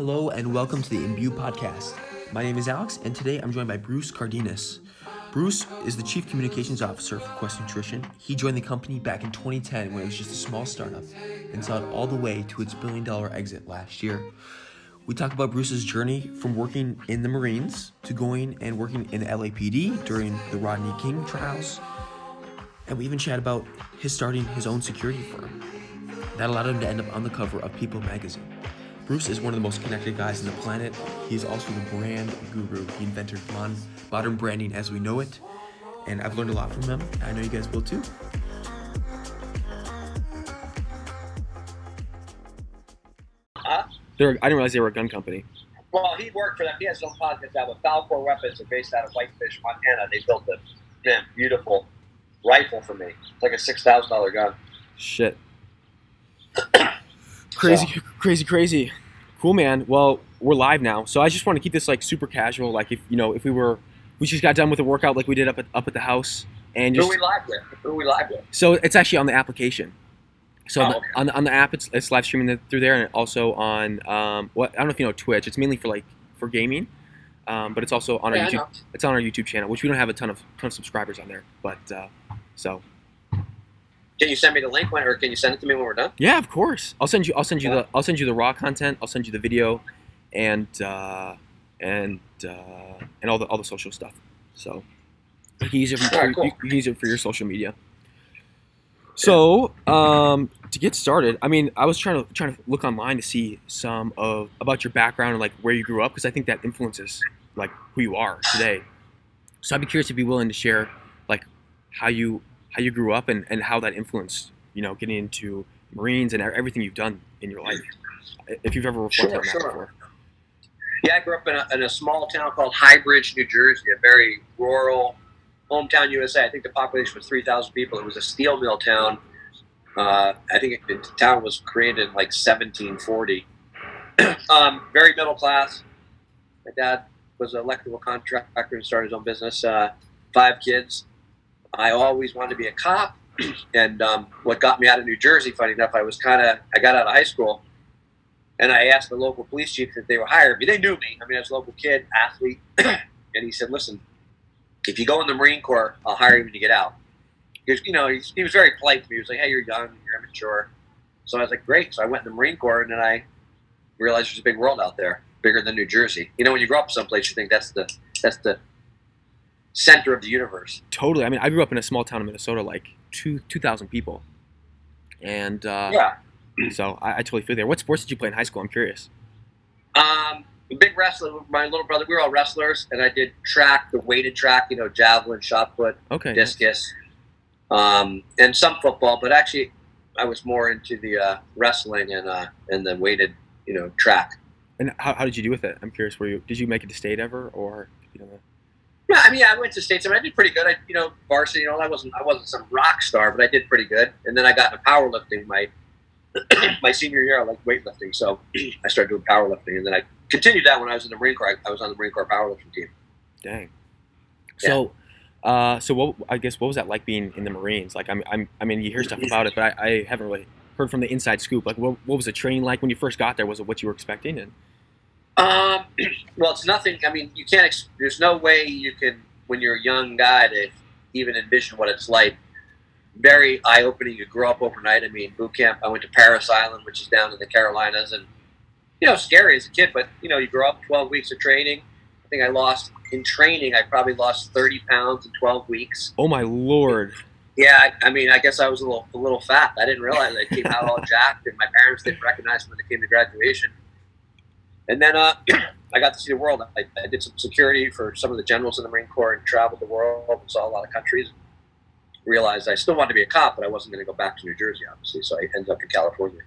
Hello and welcome to the Imbue podcast. My name is Alex, and today I'm joined by Bruce Cardenas. Bruce is the Chief Communications Officer for Quest Nutrition. He joined the company back in 2010 when it was just a small startup and saw it all the way to its billion dollar exit last year. We talk about Bruce's journey from working in the Marines to going and working in the LAPD during the Rodney King trials. And we even chat about his starting his own security firm. That allowed him to end up on the cover of People magazine. Bruce is one of the most connected guys on the planet. He is also the brand guru. He invented mon- modern branding as we know it. And I've learned a lot from him. I know you guys will too. Huh? They're, I didn't realize they were a gun company. Well, he worked for them. He has his own podcast out with Falcor Weapons. They're based out of Whitefish, Montana. They built a damn beautiful rifle for me. It's like a six thousand dollar gun. Shit. crazy, crazy, crazy. Cool, man. Well, we're live now, so I just want to keep this like super casual. Like if you know, if we were, we just got done with a workout like we did up at up at the house, and just, Who we live with? Who we live with? so it's actually on the application. So on, Oh, the, okay. on, the, on the app, it's, it's live streaming through there, and also on um, what I don't know if you know Twitch. It's mainly for like for gaming, um, but it's also on Yeah, our YouTube. It's on our YouTube channel, which we don't have a ton of ton of subscribers on there, but uh, so Can you send me the link when, or can you send it to me when we're done? Yeah, of course. I'll send you. I'll send you Yeah. the. I'll send you the raw content. I'll send you the video, and uh, and uh, and all the all the social stuff. So you can use it for, Alright, cool. you, you use it for your social media. So um, to get started, I mean, I was trying to trying to look online to see some of about your background and like where you grew up because I think that influences like who you are today. So I'd be curious if you'd be willing to share like how you how you grew up and, and how that influenced you know getting into Marines and everything you've done in your life. If you've ever reflected Sure, on that sure. before. Yeah, I grew up in a, in a small town called High Bridge, New Jersey, a very rural hometown USA. I think the population was 3,000 people. It was a steel mill town. Uh, I think the town was created in like 1740. um, very middle class. My dad was an electrical contractor and started his own business. Uh, five kids. I always wanted to be a cop. and um, what got me out of New Jersey, funny enough, I was kind of, I got out of high school and I asked the local police chief if they would hire me. They knew me. I mean, I was a local kid, athlete. and he said, listen, if you go in the Marine Corps, I'll hire you when you get out. Because, you know, he, he was very polite to me. He was like, hey, you're young, you're immature. So I was like, great. So I went in the Marine Corps, and then I realized there's a big world out there, bigger than New Jersey. You know, when you grow up someplace, you think that's the that's the center of the universe. Totally. I mean, I grew up in a small town in Minnesota, like two two thousand people, and uh, Yeah. so I, I totally feel there. What sports did you play in high school? I'm curious. Um, big wrestler. With my little brother, we were all wrestlers, and I did track, the weighted track, you know, javelin, shot put, Okay. discus, um, and some football. But actually, I was more into the uh, wrestling and uh, and the weighted, you know, track. And how, how did you do with it? I'm curious. Were you did you make it to state ever, or you know? Yeah, I mean, I went to states. I mean, I did pretty good. I, you know, varsity. You know, I wasn't I wasn't some rock star, but I did pretty good. And then I got into powerlifting my my senior year. I liked weightlifting, so I started doing powerlifting, and then I continued that when I was in the Marine Corps. I, I was on the Marine Corps powerlifting team. Dang. So, uh, so what? I guess what was that like being in the Marines? Like, I'm, I'm, I mean, you hear stuff about it, but I, I haven't really heard from the inside scoop. Like, what, what was the training like when you first got there? Was it what you were expecting? And Um, well, it's nothing. I mean, you can't. Ex- there's no way you can, when you're a young guy, to even envision what it's like. Very eye opening. You grow up overnight. I mean, boot camp. I went to Parris Island, which is down in the Carolinas, and you know, scary as a kid. But you know, you grow up 12 weeks of training. I think I lost in training. I probably lost 30 pounds in 12 weeks. oh my lord, Yeah, I, I mean, I guess I was a little a little fat. I didn't realize I came out all jacked, and my parents didn't recognize me when they came to graduation. And then uh, I got to see the world. I, I did some security for some of the generals in the Marine Corps and traveled the world and saw a lot of countries. Realized I still wanted to be a cop, but I wasn't going to go back to New Jersey, obviously. So I ended up in California.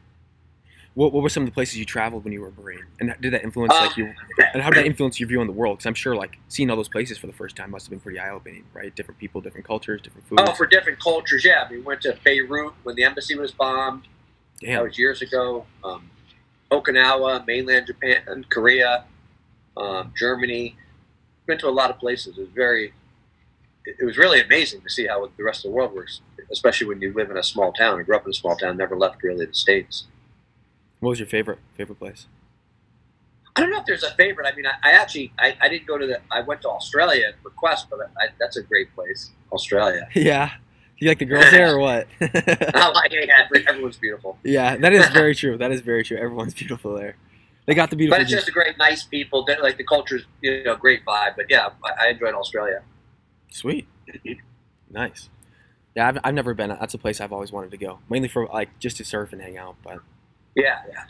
what, what were some of the places you traveled when you were a Marine? And did that influence like Um, you? And how did that influence your view on the world? Because I'm sure like seeing all those places for the first time must have been pretty eye opening, right? Different people, different cultures, different food. Oh, for different cultures, yeah. We went to Beirut when the embassy was bombed. That Damn. was years ago. Um, Okinawa, mainland Japan, Korea, um, Germany. Been to a lot of places. It was very, it was really amazing to see how the rest of the world works, especially when you live in a small town. I grew up in a small town, never left really the states. What was your favorite favorite place? I don't know if there's a favorite. I mean, I, I actually I, I didn't go to the. I went to Australia for Quest, but I, that's a great place, Australia. Yeah. You like the girls there or what? Oh, I like yeah, everyone's beautiful. Yeah, that is very true. That is very true. Everyone's beautiful there. They got the beautiful. But it's just a great, nice people. Like the culture's, you know, great vibe. But yeah, I, I enjoyed Australia. Sweet. nice. Yeah, I've, I've never been. That's a place I've always wanted to go, mainly for like just to surf and hang out. But yeah, yeah.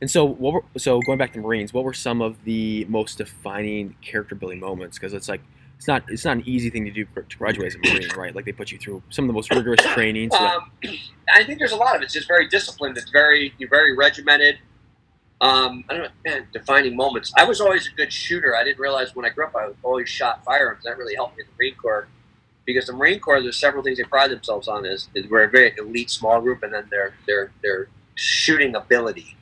And so, what were, so going back to Marines, what were some of the most defining character building moments? Because it's like it's not it's not an easy thing to do to graduate as a Marine, right? Like they put you through some of the most rigorous training. So um, I think there's a lot of it. It's just very disciplined. It's very you're very regimented. Um, I don't know, man, defining moments. I was always a good shooter. I didn't realize when I grew up I always shot firearms. That really helped me in the Marine Corps because the Marine Corps there's several things they pride themselves on is, is we're a very elite small group and then their their their shooting ability.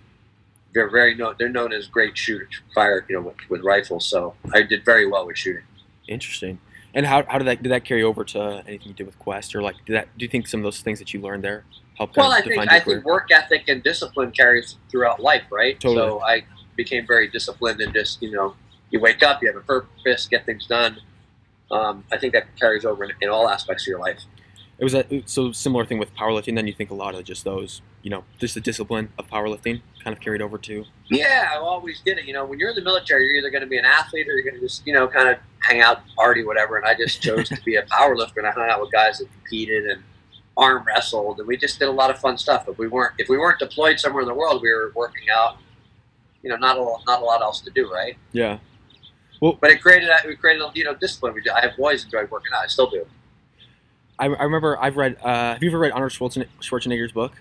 They're very known. They're known as great shooters, fire you know with, with rifles. So I did very well with shooting. Interesting. And how, how did that did that carry over to anything you did with Quest or like did that do you think some of those things that you learned there help? Well, I think I think work ethic and discipline carries throughout life, right? Totally. So I became very disciplined and just you know you wake up, you have a purpose, get things done. Um, I think that carries over in, in all aspects of your life it was a so similar thing with powerlifting. Then you think a lot of just those, you know, just the discipline of powerlifting kind of carried over to. Yeah, I always did it. You know, when you're in the military, you're either going to be an athlete or you're going to just, you know, kind of hang out, party, whatever. And I just chose to be a powerlifter, and I hung out with guys that competed and arm wrestled, and we just did a lot of fun stuff. But we weren't, if we weren't deployed somewhere in the world, we were working out. You know, not a lot, not a lot else to do, right? Yeah. Well, but it created we created you know discipline. I've always enjoyed working out. I still do. I, I remember I've read. Uh, have you ever read Arnold Schwarzenegger's book?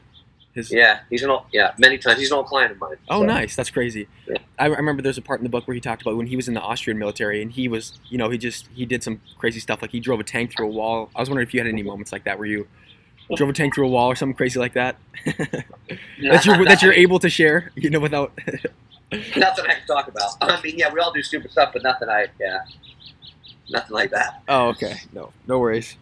His, yeah, he's an old, yeah many times. He's an old client of mine. Oh, so. nice. That's crazy. Yeah. I, I remember there's a part in the book where he talked about when he was in the Austrian military and he was, you know, he just he did some crazy stuff like he drove a tank through a wall. I was wondering if you had any moments like that where you drove a tank through a wall or something crazy like that that you're that you're able to share, you know, without. nothing I can talk about. I mean, yeah, we all do stupid stuff, but nothing I, yeah, nothing like that. Oh, okay. No, no worries.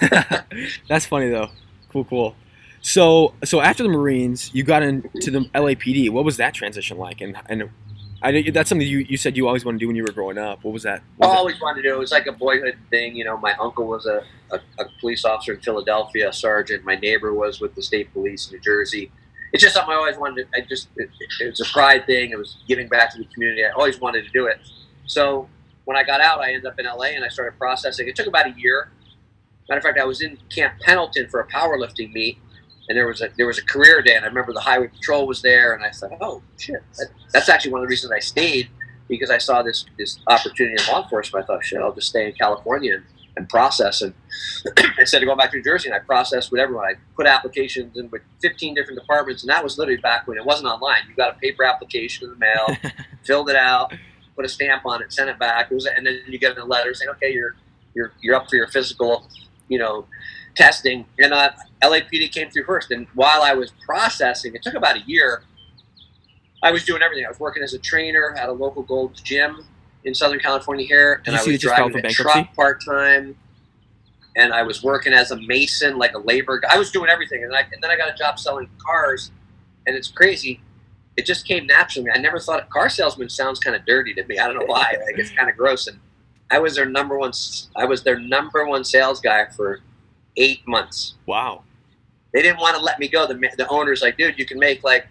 That's funny though. Cool, cool. So, so after the Marines, you got into the LAPD. What was that transition like? And and I that's something you, you said you always wanted to do when you were growing up. What was that? What was I always that? wanted to do. It was like a boyhood thing. You know, my uncle was a, a, a, police officer in Philadelphia, a sergeant. My neighbor was with the state police in New Jersey. It's just something I always wanted. To, I just it, it was a pride thing. It was giving back to the community. I always wanted to do it. So when I got out, I ended up in LA and I started processing. It took about a year Matter of fact, I was in Camp Pendleton for a powerlifting meet, and there was a there was a career day, and I remember the highway patrol was there, and I thought, oh shit, that, that's actually one of the reasons I stayed because I saw this this opportunity in law enforcement. I thought, shit, I'll just stay in California and, and process, and instead of going back to New Jersey, and I processed with everyone. I put applications in with 15 different departments, and that was literally back when it wasn't online. You got a paper application in the mail, filled it out, put a stamp on it, sent it back, it was, and then you get a letter saying, okay, you're you're you're up for your physical you know, testing, and uh, LAPD came through first. And while I was processing, it took about a year. I was doing everything. I was working as a trainer at a local Gold's Gym in Southern California here, and I was driving a truck part time. And I was working as a mason, like a labor guy. I was doing everything, and, I, and then I got a job selling cars. And it's crazy. It just came naturally. I never thought a car salesman sounds kind of dirty to me. I don't know why. I think it's kind of gross. And I was their number one. I was their number one sales guy for eight months. Wow. They didn't want to let me go. The the owner's like, dude, you can make like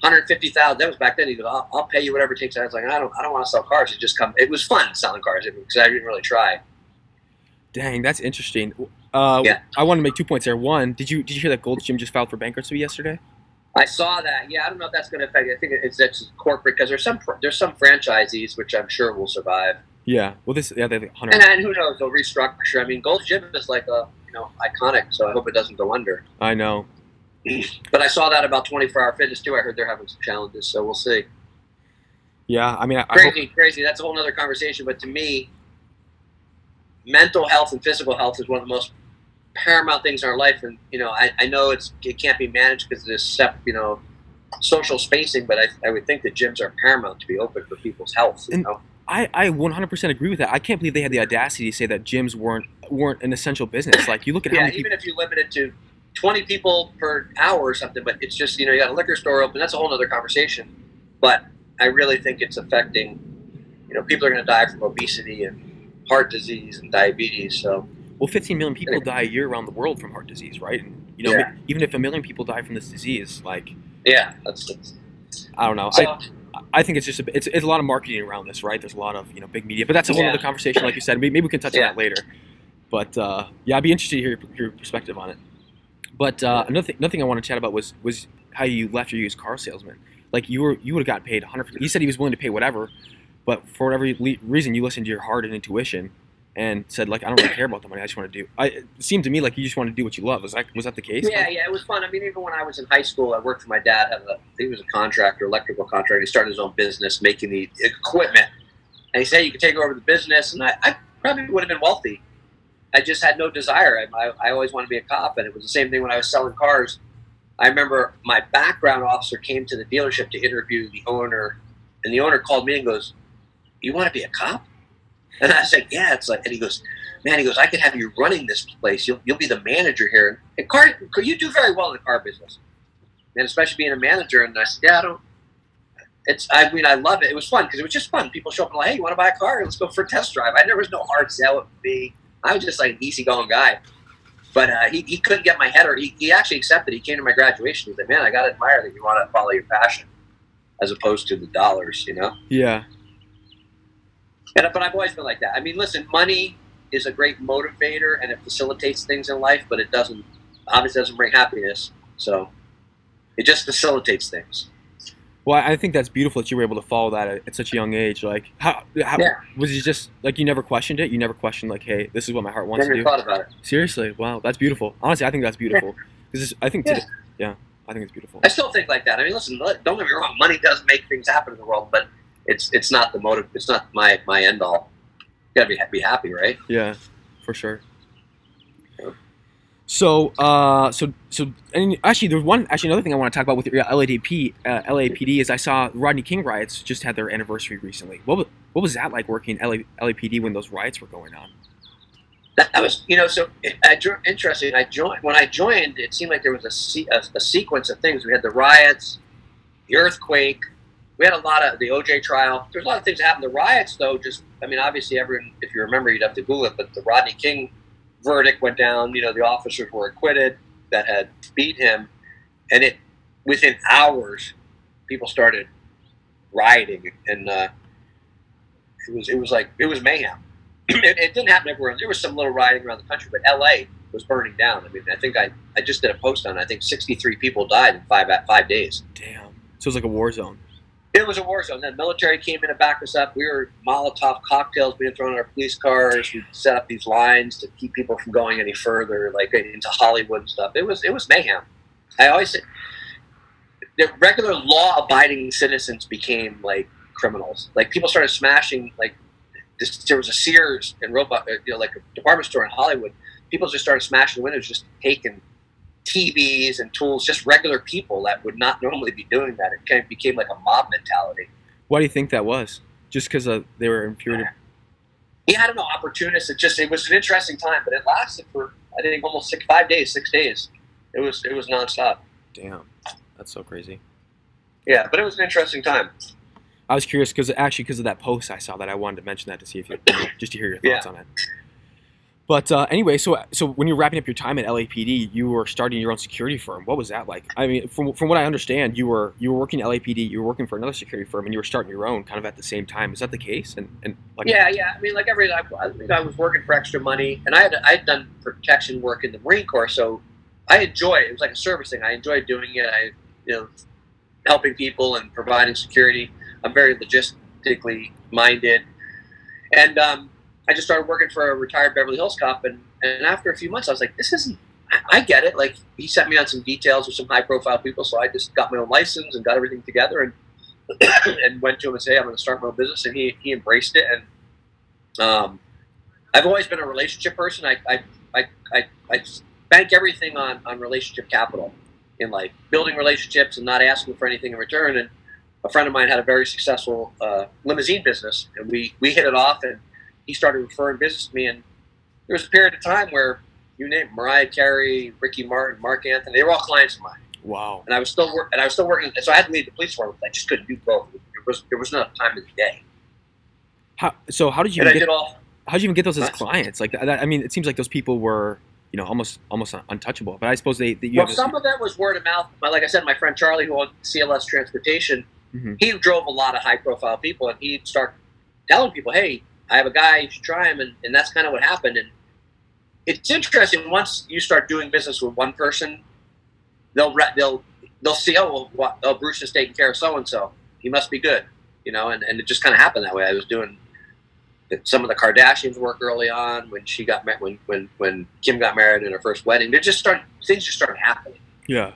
150,000. That was back then. He goes, I'll, I'll, pay you whatever it takes. I was like, I don't, I don't want to sell cars. It just come. It was fun selling cars because I didn't really try. Dang, that's interesting. Uh, yeah. I want to make two points there. One, did you did you hear that Gold's Gym just filed for bankruptcy yesterday? I saw that. Yeah, I don't know if that's going to affect. I think it's, it's corporate because there's some there's some franchisees which I'm sure will survive. Yeah. Well, this yeah, they hundred. And then who knows? They'll restructure. I mean, Gold's Gym is like a you know iconic, so I hope it doesn't go under. I know. But I saw that about 24 Hour Fitness too. I heard they're having some challenges, so we'll see. Yeah, I mean, I, crazy, I hope... crazy. That's a whole other conversation. But to me, mental health and physical health is one of the most paramount things in our life. And you know, I, I know it's it can't be managed because of this step, you know, social spacing. But I, I would think that gyms are paramount to be open for people's health. You and, know? I, I 100% agree with that. I can't believe they had the audacity to say that gyms weren't weren't an essential business. Like you look at yeah, how even people, if you limit it to 20 people per hour or something, but it's just you know you got a liquor store open. That's a whole other conversation. But I really think it's affecting. You know, people are going to die from obesity and heart disease and diabetes. So, well, 15 million people die a year around the world from heart disease, right? And, you know, Yeah. even if a million people die from this disease, like yeah, that's, that's I don't know. so, I, I think it's just a, it's, it's a lot of marketing around this, right? There's a lot of you know big media, but that's a whole Yeah. other conversation, like you said. Maybe, maybe we can touch Yeah. on that later. But uh, yeah, I'd be interested to hear your, your perspective on it. But uh, another thing, another thing I want to chat about was was how you left your used car salesman. Like you were you would have gotten paid 100. He said he was willing to pay whatever, but for whatever le- reason, you listened to your heart and intuition and said like I don't really care about the money. I just want to do. I, it seemed to me like you just want to do what you love. Was that was that the case? Yeah, yeah, it was fun. I mean, even when I was in high school, I worked for my dad. Had a, he was a contractor, electrical contractor. He started his own business making the equipment, and he said you could take over the business, and I, I probably would have been wealthy. I just had no desire. I, I, I always wanted to be a cop, and it was the same thing when I was selling cars. I remember my background officer came to the dealership to interview the owner, and the owner called me and goes, "You want to be a cop?" And I said, "Yeah." It's like, and he goes, man, he goes, I could have you running this place. You'll, you'll be the manager here. And car, you do very well in the car business, and especially being a manager. And I said, yeah, I don't. It's, I mean, I love it. It was fun because it was just fun. People show up and like, hey, you want to buy a car? Let's go for a test drive. I there was no hard sell with me. I was just like an easygoing guy. But uh, he, he couldn't get my head, or he, he actually accepted. He came to my graduation. He's like, man, I got to admire that you want to follow your passion as opposed to the dollars, you know? Yeah. And, but I've always been like that. I mean, listen, money is a great motivator and it facilitates things in life, but it doesn't obviously doesn't bring happiness. So it just facilitates things. Well, I think that's beautiful that you were able to follow that at, at such a young age. Like, how, how Yeah. was it just like you never questioned it? You never questioned like, hey, this is what my heart wants Never to do. thought about it. Seriously, wow, that's beautiful. Honestly, I think that's beautiful because I think, Yeah. today, yeah, I think it's beautiful. I still think like that. I mean, listen, don't get me wrong. Money does make things happen in the world, but it's it's not the motive. It's not my my end all. You gotta be be happy, right? Yeah, for sure. Yeah. So, uh, so, so, and actually, there's one. Actually, another thing I want to talk about with your LADP, uh, LAPD is I saw Rodney King riots just had their anniversary recently. What was, what was that like working LA, LAPD when those riots were going on? That, that was, you know, so I, interesting. I joined when I joined. It seemed like there was a, a, a sequence of things. We had the riots, the earthquake. We had a lot of the OJ trial. There's a lot of things that happened. The riots, though, just I mean, obviously, everyone, if you remember, you'd have to Google it. But the Rodney King verdict went down. You know, the officers were acquitted that had beat him, and it within hours, people started rioting, and uh, it was it was like it was mayhem it, it didn't happen everywhere. There was some little rioting around the country, but LA was burning down. I mean, I think I, I just did a post on. it. I think 63 people died in five five days. Damn. So it was like a war zone. It was a war zone. The military came in to back us up. We were Molotov cocktails being thrown in our police cars. We set up these lines to keep people from going any further, like into Hollywood and stuff. It was it was mayhem. I always say the regular law-abiding citizens became like criminals. Like people started smashing. Like this, there was a Sears and Roebuck, uh, you know, like a department store in Hollywood. People just started smashing windows, just taking TVs and tools. Just regular people that would not normally be doing that. It kind of became like a mob mentality. Why do you think that was? Just because uh, they were infuriated? Yeah, I don't know, opportunists. It just it was an interesting time, but it lasted for I think almost six, five days, six days. It was it was nonstop. Damn, that's so crazy. Yeah, but it was an interesting time. I was curious because actually because of that post I saw that I wanted to mention that to see if you just to hear your thoughts on it. But uh, anyway, so so when you're wrapping up your time at LAPD, you were starting your own security firm. What was that like? I mean, from, from what I understand, you were you were working at LAPD, you were working for another security firm, and you were starting your own kind of at the same time. Is that the case? And and like Yeah, yeah. I mean, like every I, I, was working for extra money, and I had I had done protection work in the Marine Corps, so I enjoy it. It was like a service thing. I enjoyed doing it. I you know helping people and providing security. I'm very logistically minded, and um, I just started working for a retired Beverly Hills cop, and, and after a few months, I was like, this isn't. I- get it. Like he sent me on some details with some high profile people, so I just got my own license and got everything together, and and went to him and say, I'm going to start my own business, and he he embraced it, and um, I've always been a relationship person. I I, I, I, I bank everything on, on relationship capital in life, building relationships and not asking for anything in return. And a friend of mine had a very successful uh, limousine business, and we, we hit it off, and he started referring business to me. And there was a period of time where you name Mariah Carey, Ricky Martin, Marc Anthony, they were all clients of mine wow, and I was still work, and I was still working. So I had to leave the police department. I just couldn't do both. It was there was not time in the day. How, so how did you And get all. how did you even get those as clients? Like that, I mean, it seems like those people were you know almost almost untouchable. But I suppose they, they you Well, some of that was word of mouth. But like I said, my friend Charlie, who owned CLS Transportation, Mhm. he drove a lot of high profile people, and he'd start telling people, "Hey, I have a guy. You should try him." And, and that's kind of what happened. And it's interesting once you start doing business with one person, they'll re- they'll they'll see, oh, well, oh, Bruce is taking care of so and so. He must be good, you know. And, and it just kind of happened that way. I was doing some of the Kardashians work early on when she got married, when when when Kim got married in her first wedding. They just started things just started happening yeah.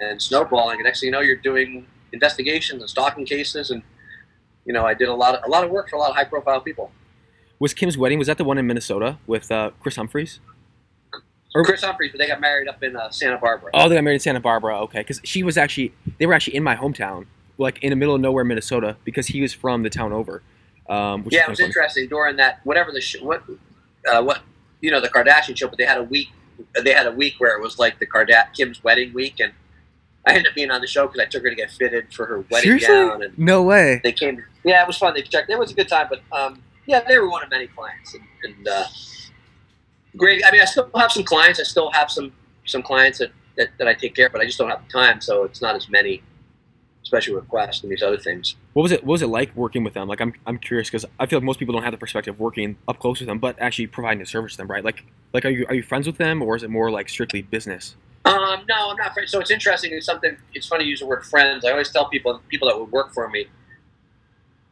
and snowballing. And next thing you know, you're doing investigations and stalking cases, and you know, I did a lot of a lot of work for a lot of high profile people. Was Kim's wedding was that the one in Minnesota with uh, Kris Humphries? Or- Kris Humphries, but they got married up in uh, Santa Barbara. Oh, they got married in Santa Barbara. Okay, because she was actually they were actually in my hometown, like in the middle of nowhere, Minnesota, because he was from the town over. Um, which yeah, it was interesting during that whatever the sh- what uh, what you know the Kardashian show, but they had a week. They had a week where it was like the Kardashian Kim's wedding week, and I ended up being on the show because I took her to get fitted for her wedding Seriously? gown, and No way. they came. Yeah, it was fun. They checked. It was a good time, but um, yeah, they were one of many clients, and, and uh, great. I mean, I still have some clients. I still have some some clients that, that, that I take care of, but I just don't have the time, so it's not as many special requests and these other things. What was it? What was it like working with them? Like, I'm, I'm curious because I feel like most people don't have the perspective of working up close with them, but actually providing a service to them, right? Like, like are you are you friends with them, or is it more like strictly business? Um, no, I'm not. Friends. So it's interesting. It's something. It's funny to use the word friends. I always tell people people that would work for me.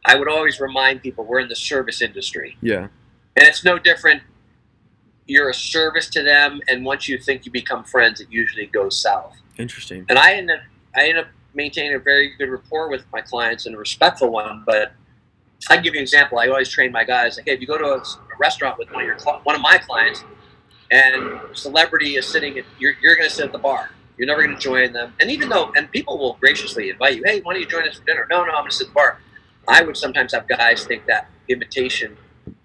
I would always remind people we're in the service industry. Yeah. And it's no different. You're a service to them, and once you think you become friends, it usually goes south. Interesting. And I end up, I end up maintaining a very good rapport with my clients and a respectful one. But I give you an example. I always train my guys like, hey, if you go to a, a restaurant with one of your one of my clients, and celebrity is sitting, at, you're you're going to sit at the bar. You're never going to join them. And even though, and people will graciously invite you, hey, why don't you join us for dinner? No, no, I'm going to sit at the bar. I would sometimes have guys think that invitation,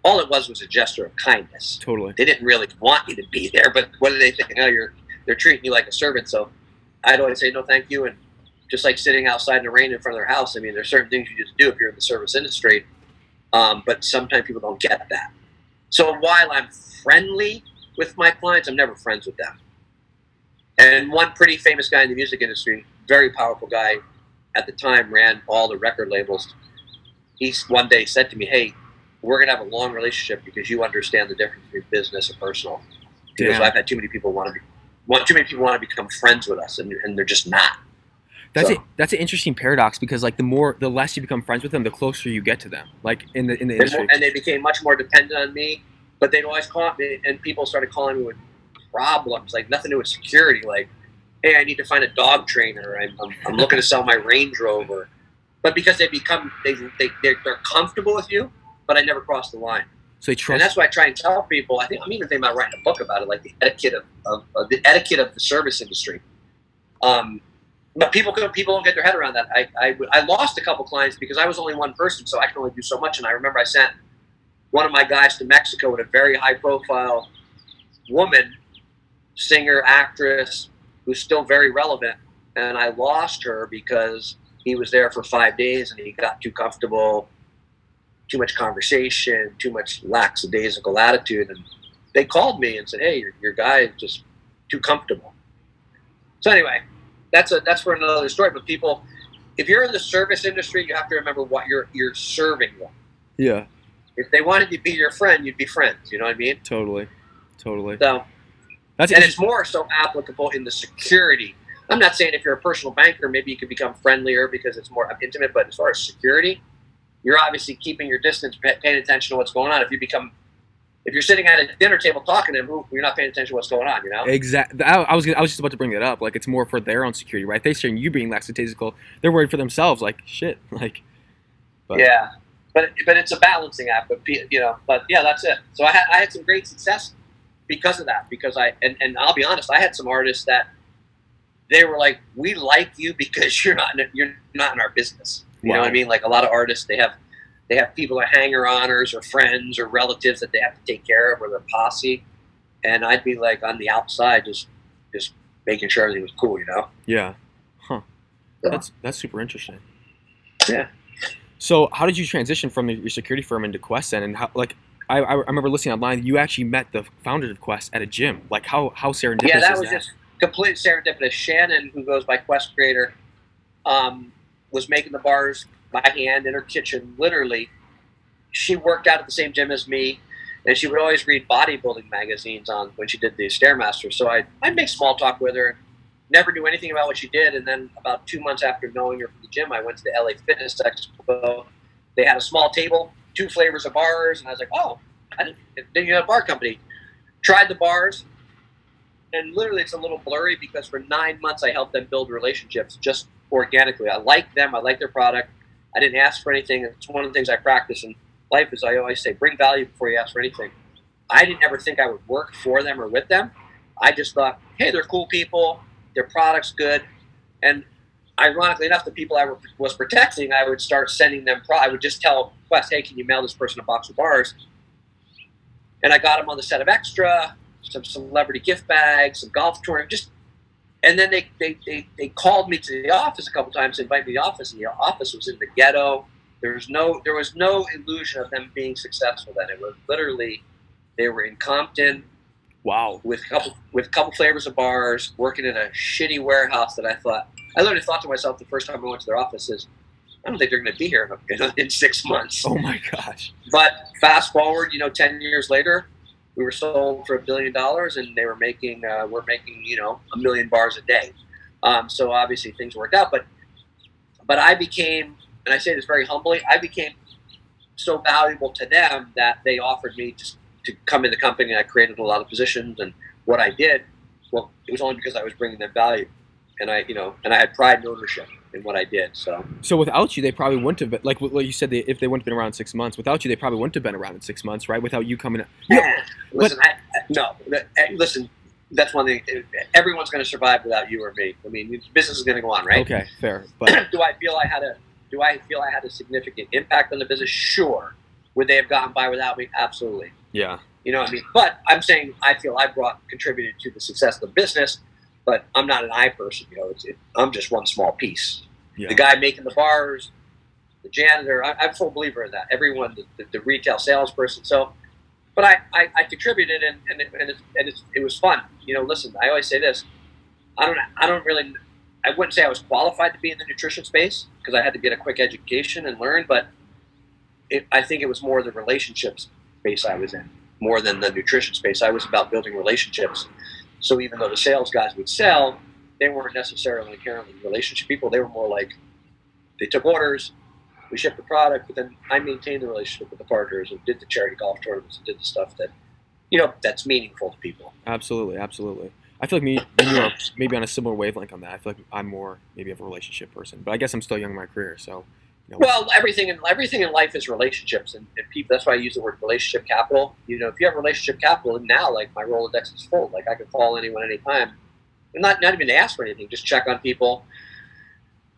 all it was was a gesture of kindness Totally. they didn't really want you to be there, but what do they think? Oh, you're they're treating you like a servant. So I'd always say no, thank you, and just like sitting outside in the rain in front of their house. I mean, there's certain things you just do if you're in the service industry, um, but sometimes people don't get that. So while I'm friendly with my clients, I'm never friends with them. And one pretty famous guy in the music industry, very powerful guy, at the time ran all the record labels. He one day said to me, "Hey, we're gonna have a long relationship because you understand the difference between business and personal. Because. I've had too many people want to be, want too many people want to become friends with us, and, and they're just not. That's So-. That's an interesting paradox because like the more, the less you become friends with them, the closer you get to them. Like in the in the And, industry. more, and they became much more dependent on me. But they'd always call me, and people started calling me with problems, like nothing to do with security, like, "Hey, I need to find a dog trainer. I'm, I'm, I'm looking to sell my Range Rover." But because they become they they they're, they're comfortable with you, but I never crossed the line. so they And that's why I try and tell people. I think I'm even thinking about writing a book about it, like the etiquette of, of, of the etiquette of the service industry. Um, but people people don't get their head around that. I, I I lost a couple clients because I was only one person, so I can only do so much. And I remember I sent one of my guys to Mexico with a very high profile woman, singer, actress, who's still very relevant, and I lost her because he was there for five days and he got too comfortable too much conversation, too much lackadaisical attitude, and they called me and said, "Hey, your, your guy is just too comfortable." So anyway, that's a that's for another story. But people, if you're in the service industry, you have to remember what you're you're serving them. yeah. If they wanted to be your friend, you'd be friends. You know what I mean? Totally. Totally. So, That's and it's more so applicable in the security. I'm not saying if you're a personal banker, maybe you could become friendlier because it's more intimate. But as far as security, you're obviously keeping your distance, paying attention to what's going on. If you become, if you're sitting at a dinner table talking to them, who- you're not paying attention to what's going on. You know? Exactly. I, I was I was just about to bring that up. Like it's more for their own security, right? They're saying you being lackadaisical. They're worried for themselves. Like shit. Like. But- yeah, but but it's a balancing act. But you know, but yeah, that's it. So I had I had some great success because of that. Because I and, and I'll be honest, I had some artists that they were like, we like you because you're not in, you're not in our business. You know what I mean? Like a lot of artists, they have they have people that hanger honors or friends or relatives that they have to take care of or their posse, and I'd be like on the outside, just just making sure everything was cool. You know? Yeah. Huh. So- That's that's super interesting. Yeah. So how did you transition from your security firm into Quest then? And how like I, I remember listening online. You actually met the founders of Quest at a gym. Like how how serendipitous? Yeah, that was that? just complete serendipitous. Shannon, who goes by Quest Creator, um, was making the bars by hand in her kitchen, literally. She worked out at the same gym as me, and she would always read bodybuilding magazines on when she did the Stairmaster. So I I'd make small talk with her. Never knew anything about what she did, and then about two months after knowing her from the gym, I went to the LA Fitness Expo. They had a small table, two flavors of bars, and I was like, "Oh, I didn't, didn't you have a bar company?" Tried the bars, and literally it's a little blurry because for nine months I helped them build relationships just organically. I like them. I like their product. I didn't ask for anything. It's one of the things I practice in life is I always say bring value before you ask for anything. I didn't ever think I would work for them or with them. I just thought, hey, they're cool people. Their product's good. And ironically enough, the people I was protecting, I would start sending them. Pro- I would just tell Quest, hey, can you mail this person a box of bars? And I got them on the set of Extra, some celebrity gift bags, some golf touring, just and then they, they, they, they called me to the office a couple times, invited me to the office, and the office was in the ghetto. There was no there was no illusion of them being successful then. It was literally they were in Compton wow. with a couple with couple flavors of bars, working in a shitty warehouse that I thought I literally thought to myself the first time I went to their office is I don't think they're going to be here in, in six months. Oh my gosh. But fast forward, you know, ten years later, we were sold for a billion dollars, and they were making uh, we're making you know a million bars a day. Um, so obviously things worked out, but but I became, and I say this very humbly, I became so valuable to them that they offered me to, to come in the company. And I created a lot of positions, and what I did, well, it was only because I was bringing them value, and I you know, and I had pride and ownership in what I did. So So without you, they probably wouldn't have been like what you said. They, if they wouldn't have been around six months, without you, they probably wouldn't have been around in six months, right? Without you coming. Yeah. Listen, I, no, eh, listen. That's one thing. Everyone's going to survive without you or me. I mean, business is going to go on, right? Okay, fair. But do I feel I had a Do I feel I had a significant impact on the business? Sure. Would they have gotten by without me? Absolutely. yeah, You know what I mean? But I'm saying I feel I brought contributed to the success of the business. But I'm not an I person. You know, it's, it, I'm just one small piece. yeah. The guy making the bars, the janitor. I, I'm a full believer in that. Everyone, the, the, the retail salesperson. So, but I, I, I contributed and and, it, and, it, and it was fun. You know, listen, I always say this. I don't I don't really I wouldn't say I was qualified to be in the nutrition space because I had to get a quick education and learn, but it, I think it was more the relationships space I was in more than the nutrition space. I was about building relationships. So even though the sales guys would sell, they weren't necessarily inherently relationship people. They were more like they took orders, we shipped the product, but then I maintained the relationship with the partners and did the charity golf tournaments and did the stuff that you know that's meaningful to people. absolutely, absolutely. I feel like me and you are maybe on a similar wavelength on that. I feel like I'm more maybe of a relationship person, but I guess I'm still young in my career, so. You know, Well, everything in everything in life is relationships, and, and people. That's why I use the word relationship capital. You know, if you have relationship capital, and now like my Rolodex is full. Like I can call anyone anytime, and not not even ask for anything, just check on people.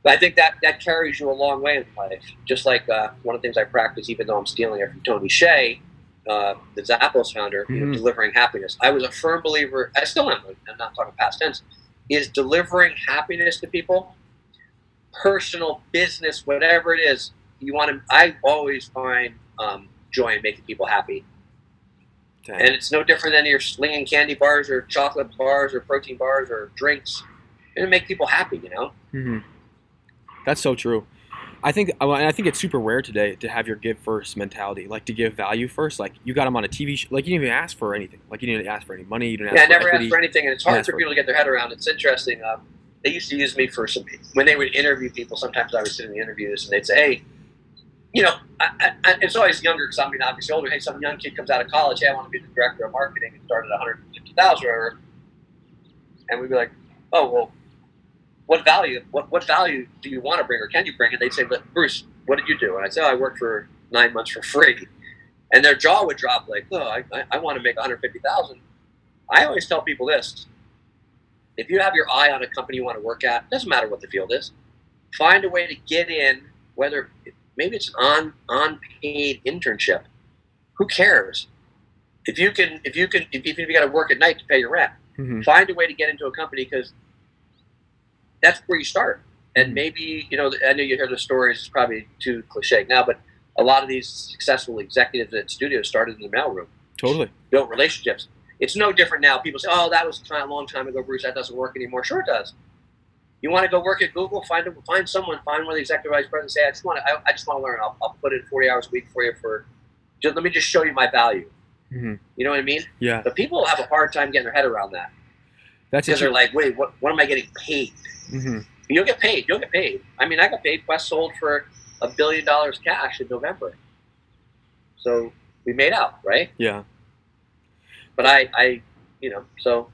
But I think that that carries you a long way in life. Just like uh, one of the things I practice, even though I'm stealing it from Tony Hsieh, uh, the Zappos founder, you know, Mhm. delivering happiness. I was a firm believer. I still am. I'm not talking past tense. Is delivering happiness to people personal, business, whatever it is, you want to. I always find um, joy in making people happy, dang. and it's no different than you're slinging candy bars or chocolate bars or protein bars or drinks. It'll make people happy, you know. hmm That's so true. I think I I think it's super rare today to have your give first mentality, like to give value first. Like you got them on a TV show, like you didn't even ask for anything. Like you didn't ask for any money. You didn't Yeah, I ask for never equity. asked for anything, and it's hard for people to get their head around. It's interesting. Um, they used to use me for some when they would interview people. Sometimes I would sit in the interviews, and they'd say, "Hey, you know, I, I, it's always younger because I'm mean, obviously older. Hey, some young kid comes out of college. Hey, I want to be the director of marketing and start at 150,000 or whatever." And we'd be like, "Oh, well, what value? What what value do you want to bring, or can you bring?" And they'd say, "But Bruce, what did you do?" And I'd say, oh, "I worked for nine months for free." And their jaw would drop like, "Oh, I, I, I want to make 150,000." I always tell people this if you have your eye on a company you want to work at, doesn't matter what the field is, find a way to get in, whether maybe it's an on on paid internship. Who cares? If you can, if you can, if you, if you got to work at night to pay your rent, Mhm. find a way to get into a company because that's where you start. and maybe you know I know you hear the stories. It's probably too cliche now, but a lot of these successful executives at studios started in the mailroom, Totally. built relationships. It's no different now. People say, "Oh, that was a long time ago, Bruce. That doesn't work anymore." Sure, it does. You want to go work at Google? Find a, find someone. Find one of the executive vice presidents. Say, "I just want to. I, I just want to learn. I'll, I'll put in forty hours a week for you. For just let me just show you my value. hmm You know what I mean? Yeah. But people have a hard time getting their head around that That's because they're like, "Wait, what? What am I getting paid?" hmm You'll get paid. You'll get paid. I mean, I got paid. Quest sold for a billion dollars cash in November, so we made out, right? Yeah. But I, I, you know, so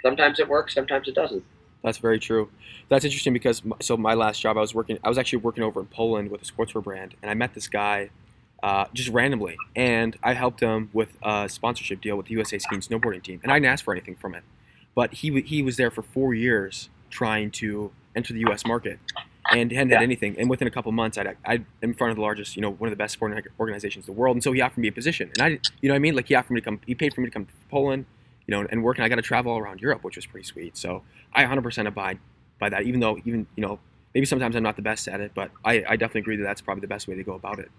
sometimes it works, sometimes it doesn't. That's very true. That's interesting because so my last job I was working I was actually working over in Poland with a sportswear brand and I met this guy uh, just randomly and I helped him with a sponsorship deal with the USA skiing snowboarding team and I didn't ask for anything from it, but he he was there for four years trying to enter the U.S. market and hadn't Yeah. done anything and within a couple months I'd I in front of the largest you know one of the best sporting organizations in the world and so he offered me a position and I you know what I mean like he offered me to come he paid for me to come to Poland you know and work and I got to travel all around Europe which was pretty sweet so I 100% abide by that. Even though, even you know, maybe sometimes I'm not the best at it, but I, I definitely agree that that's probably the best way to go about it.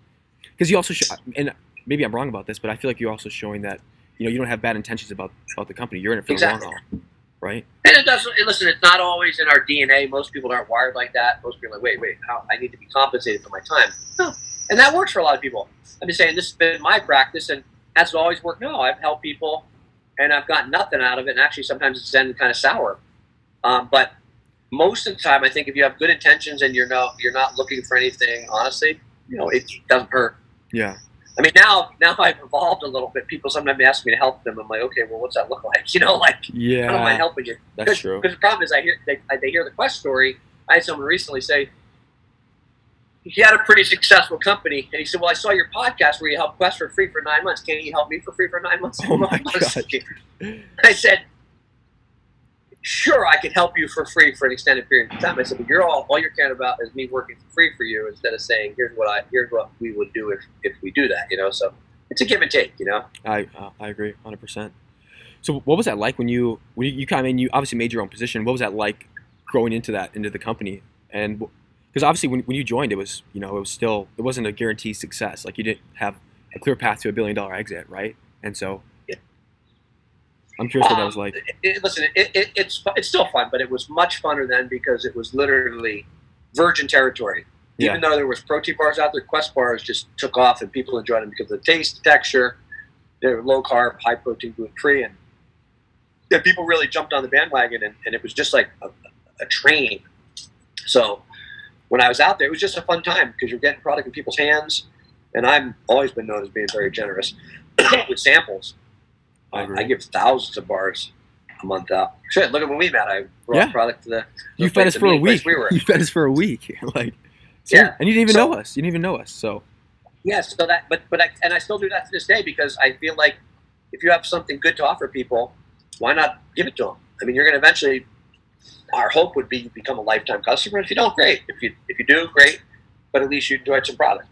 Because you also, and maybe I'm wrong about this, but I feel like you're also showing that you know you don't have bad intentions about about the company. You're in it for Exactly. the long haul, right? And it doesn't. Listen, it's not always in our DNA. Most people aren't wired like that. Most people are like, wait, wait, how, I need to be compensated for my time. No. And that works for a lot of people. I'm just saying this has been my practice, and has it always worked? No, I've helped people, and I've gotten nothing out of it. And actually, sometimes it's then kind of sour. Um, but most of the time, I think if you have good intentions and you're no, you're not looking for anything, honestly, you know, it doesn't hurt. Yeah, I mean, now now I've evolved a little bit. People sometimes ask me to help them. I'm like, okay, well, what's that look like? You know, like I don't mind helping you. that's true. Because the problem is, I hear they, they hear the Quest story. I had someone recently say he had a pretty successful company, and he said, "Well, I saw your podcast where you helped Quest for free for nine months. Can you help me for free for nine months?" Oh my I said, "Sure, I can help you for free for an extended period of time." I said, "But you're all all you're caring about is me working for free for you instead of saying here's what I here's what we would do if if we do that." You know, so it's a give and take. You know. I uh, I agree, hundred percent. So what was that like when you when you, kind of you obviously made your own position? What was that like growing into that into the company? And because obviously when, when you joined, it was you know it was still it wasn't a guaranteed success. Like you didn't have a clear path to a billion dollar exit, right? And so. I'm curious what that Um, was like. it, it- listen, it, it, it's it's still fun, but it was much funner then because it was literally virgin territory. Yeah. Even though there was protein bars out there, Quest bars just took off, and people enjoyed them because of the taste, the texture. They were low carb, high protein, gluten free, and yeah, people really jumped on the bandwagon, and, and it was just like a, a train. So when I was out there, it was just a fun time because you're getting product in people's hands, and I've always been known as being very generous with samples. I. I give thousands of bars a month out. Shit, look at when we met. I brought Yeah. product to the. You the fed us for a week. We were. You fed us for a week, like Yeah. and you didn't even So- know us. You didn't even know us. So Yeah, so that, but but I, and I still do that to this day because I feel like if you have something good to offer people, why not give it to them? I mean, you're going to eventually. Our hope would be you become a lifetime customer. If you don't, great. If you if you do, great. But at least you enjoyed some product.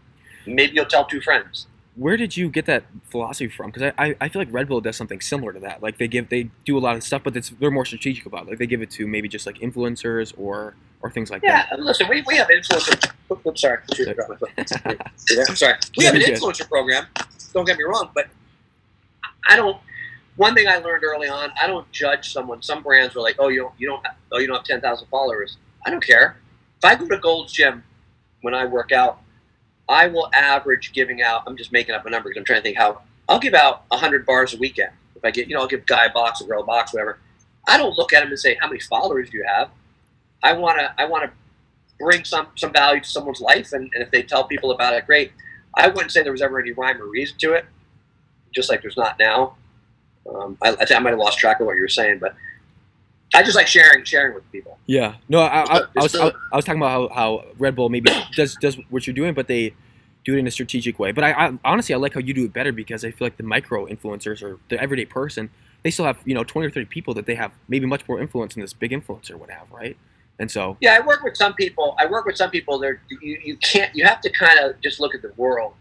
Maybe you'll tell two friends. Where did you get that philosophy from? Because I, I, I feel like Red Bull does something similar to that. Like they give they do a lot of stuff, but it's, they're more strategic about it. Like they give it to maybe just like influencers or or things like Yeah, that. Yeah, listen, we, we have influencer. Oops, sorry, I forgot my foot. See there? Sorry, we have an influencer program. Don't get me wrong, but I don't. One thing I learned early on, I don't judge someone. Some brands were like, "Oh, you don't, you don't, have, oh, you don't have ten thousand followers." I don't care. If I go to Gold's Gym when I work out, I will average giving out. I'm just making up a number because I'm trying to think how. I'll give out hundred bars a weekend. If I get, you know, I'll give guy a box, a girl a box, whatever. I don't look at them and say, "How many followers do you have?" I want to. I want to bring some some value to someone's life, and, and if they tell people about it, great. I wouldn't say there was ever any rhyme or reason to it, just like there's not now. Um, I, I, I might have lost track of what you were saying, but I just like sharing sharing with people. Yeah. No, I, I, I, was I, I was talking about how, how Red Bull maybe does does what you're doing, but they do it in a strategic way. But I, I honestly I like how you do it better because I feel like the micro influencers or the everyday person they still have you know 20 or 30 people that they have maybe much more influence than this big influencer would have, right? And so Yeah, I work with some people. I work with some people. There, you, you can't. You have to kind of just look at the world.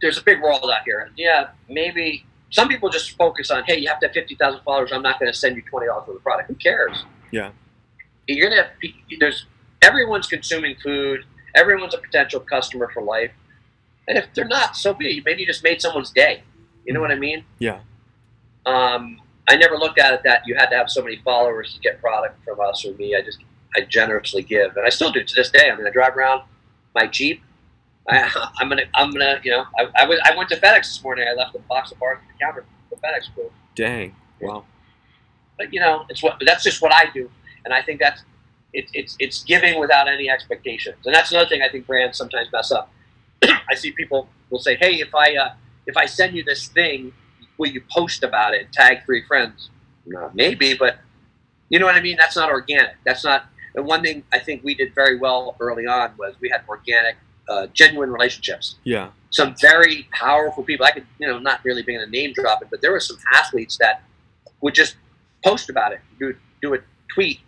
There's a big world out here. Yeah, maybe some people just focus on, hey, you have to have fifty thousand followers. I'm not going to send you twenty dollars for the product. Who cares? Yeah. You're gonna have. There's everyone's consuming food. Everyone's a potential customer for life. And if they're not, so be it. Maybe you just made someone's day. You know what I mean? Yeah. Um, I never looked at it that you had to have so many followers to get product from us or me. I just I generously give, and I still do to this day. I mean, I drive around my Jeep. I, I'm gonna I'm gonna you know I, I, was, I went to FedEx this morning. I left a box of bars at the counter for FedEx crew. Dang. Wow. But you know, it's what that's just what I do, and I think that's it's it's it's giving without any expectations, and that's another thing I think brands sometimes mess up. I see people will say, "Hey, if I uh, if I send you this thing, will you post about it? Tag three friends?" No, maybe, but you know what I mean. That's not organic. That's not. And one thing I think we did very well early on was we had organic, uh, genuine relationships. Yeah. Some very powerful people. I could, you know, not really being a name dropping, but there were some athletes that would just post about it, do do a tweet,